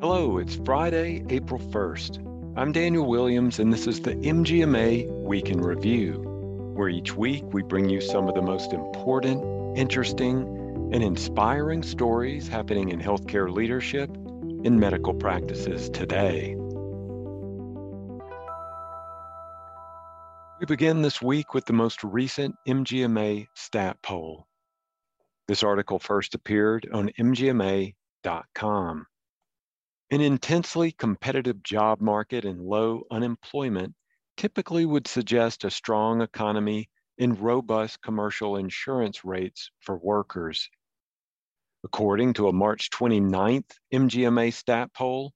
Hello, it's Friday, April 1st. I'm Daniel Williams, and this is the MGMA Week in Review, where each week we bring you some of the most important, interesting, and inspiring stories happening in healthcare leadership in medical practices today. We begin this week with the most recent MGMA stat poll. This article first appeared on MGMA.com. An intensely competitive job market and low unemployment typically would suggest a strong economy and robust commercial insurance rates for workers. According to a March 29th MGMA stat poll,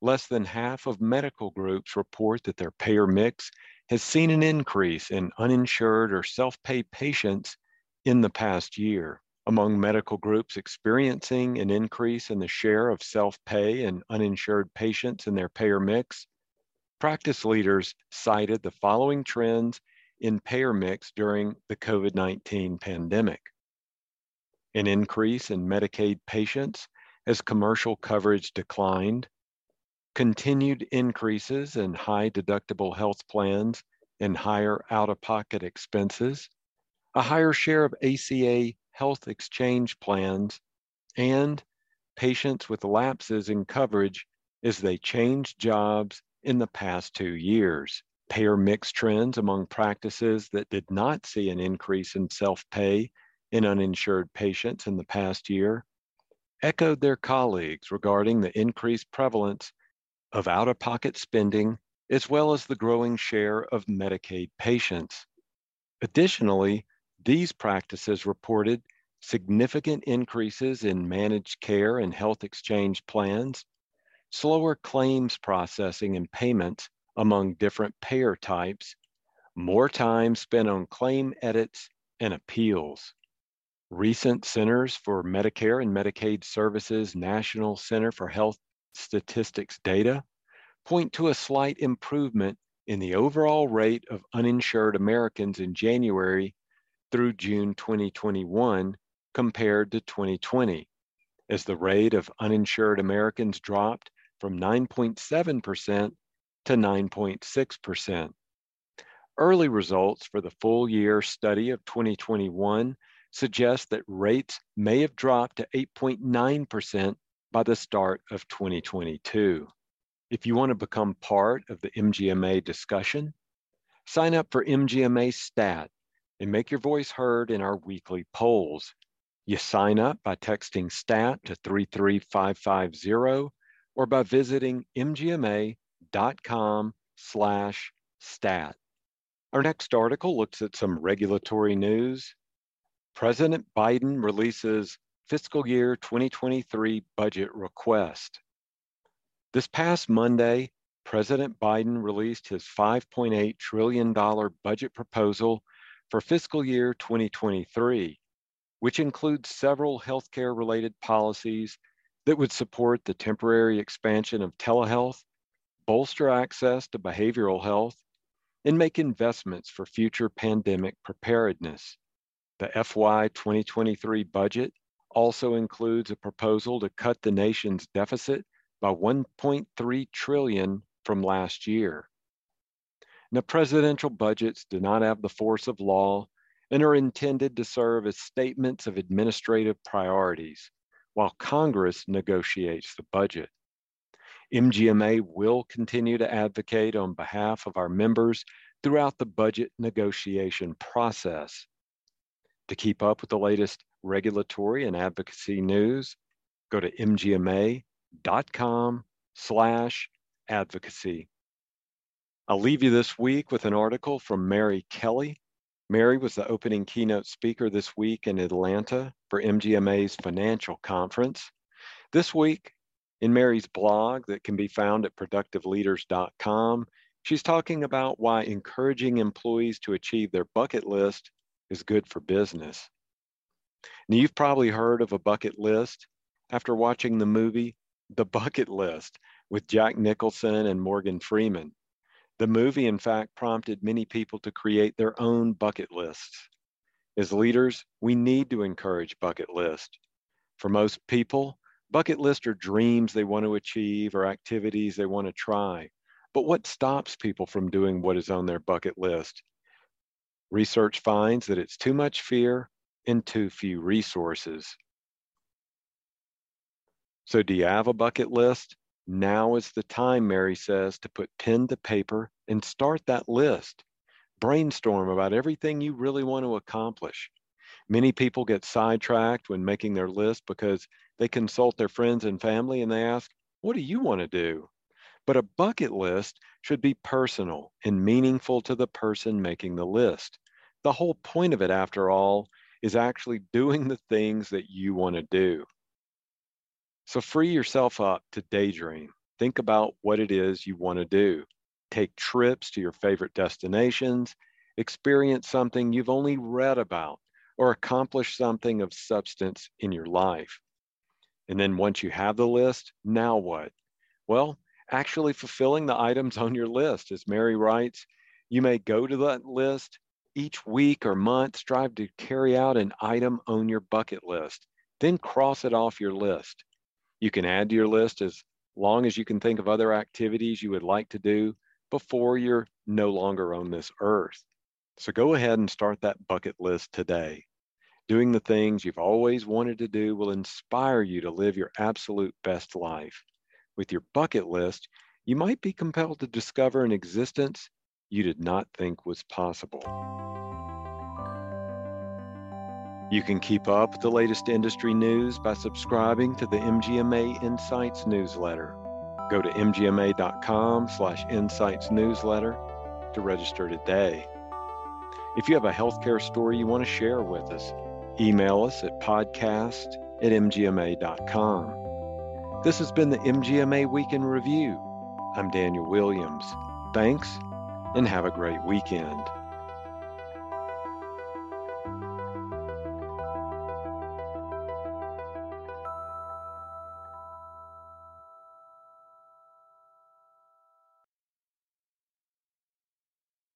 less than half of medical groups report that their payer mix has seen an increase in uninsured or self pay patients in the past year among medical groups experiencing an increase in the share of self pay and uninsured patients in their payer mix, practice leaders cited the following trends in payer mix during the COVID 19 pandemic. An increase in Medicaid patients as commercial coverage declined, continued increases in high deductible health plans and higher out of pocket expenses, a higher share of ACA health exchange plans, and patients with lapses in coverage as they change jobs in the past two years. Payer mix trends among practices that did not see an increase in self pay in uninsured patients in the past year echoed their colleagues regarding the increased prevalence of out of pocket spending as well as the growing share of Medicaid patients. Additionally, these practices reported significant increases in managed care and health exchange plans, slower claims processing and payments among different payer types, more time spent on claim edits and appeals. Recent Centers for Medicare and Medicaid Services National Center for Health Statistics data point to a slight improvement in the overall rate of uninsured Americans in January through June 2021 compared to 2020, as the rate of uninsured Americans dropped from 9.7% to 9.6%. Early results for the full year study of 2021 suggest that rates may have dropped to 8.9% by the start of 2022. If you want to become part of the MGMA discussion, sign up for MGMA Stat and make your voice heard in our weekly polls. You sign up by texting STAT to 33550 or by visiting mgma.com slash stat. Our next article looks at some regulatory news. President Biden releases fiscal year 2023 budget request. This past Monday, President Biden released his $5.8 trillion budget proposal for fiscal year 2023, which includes several healthcare related policies that would support the temporary expansion of telehealth, bolster access to behavioral health, and make investments for future pandemic preparedness. The FY 2023 budget also includes a proposal to cut the nation's deficit by 1.3 trillion from last year. Now, presidential budgets do not have the force of law and are intended to serve as statements of administrative priorities while Congress negotiates the budget. MGMA will continue to advocate on behalf of our members throughout the budget negotiation process. To keep up with the latest regulatory and advocacy news, go to mgma.com slash advocacy. I'll leave you this week with an article from Mary Kelly. Mary was the opening keynote speaker this week in Atlanta for MGMA's financial conference. This week, in Mary's blog that can be found at productiveleaders.com, she's talking about why encouraging employees to achieve their bucket list is good for business. Now, you've probably heard of a bucket list after watching the movie The Bucket List with Jack Nicholson and Morgan Freeman. The movie, in fact, prompted many people to create their own bucket lists. As leaders, we need to encourage bucket lists. For most people, Bucket lists are dreams they want to achieve or activities they want to try. But what stops people from doing what is on their bucket list? Research finds that it's too much fear and too few resources. So, do you have a bucket list? Now is the time, Mary says, to put pen to paper and start that list. Brainstorm about everything you really want to accomplish. Many people get sidetracked when making their list because they consult their friends and family and they ask, What do you want to do? But a bucket list should be personal and meaningful to the person making the list. The whole point of it, after all, is actually doing the things that you want to do. So free yourself up to daydream. Think about what it is you want to do. Take trips to your favorite destinations, experience something you've only read about, or accomplish something of substance in your life. And then once you have the list, now what? Well, actually fulfilling the items on your list. As Mary writes, you may go to that list each week or month, strive to carry out an item on your bucket list, then cross it off your list. You can add to your list as long as you can think of other activities you would like to do before you're no longer on this earth. So go ahead and start that bucket list today. Doing the things you've always wanted to do will inspire you to live your absolute best life. With your bucket list, you might be compelled to discover an existence you did not think was possible. You can keep up with the latest industry news by subscribing to the MGMA Insights newsletter. Go to mgma.com slash insights newsletter to register today. If you have a healthcare story you want to share with us, email us at podcast at mgma.com. This has been the MGMA Week in Review. I'm Daniel Williams. Thanks and have a great weekend.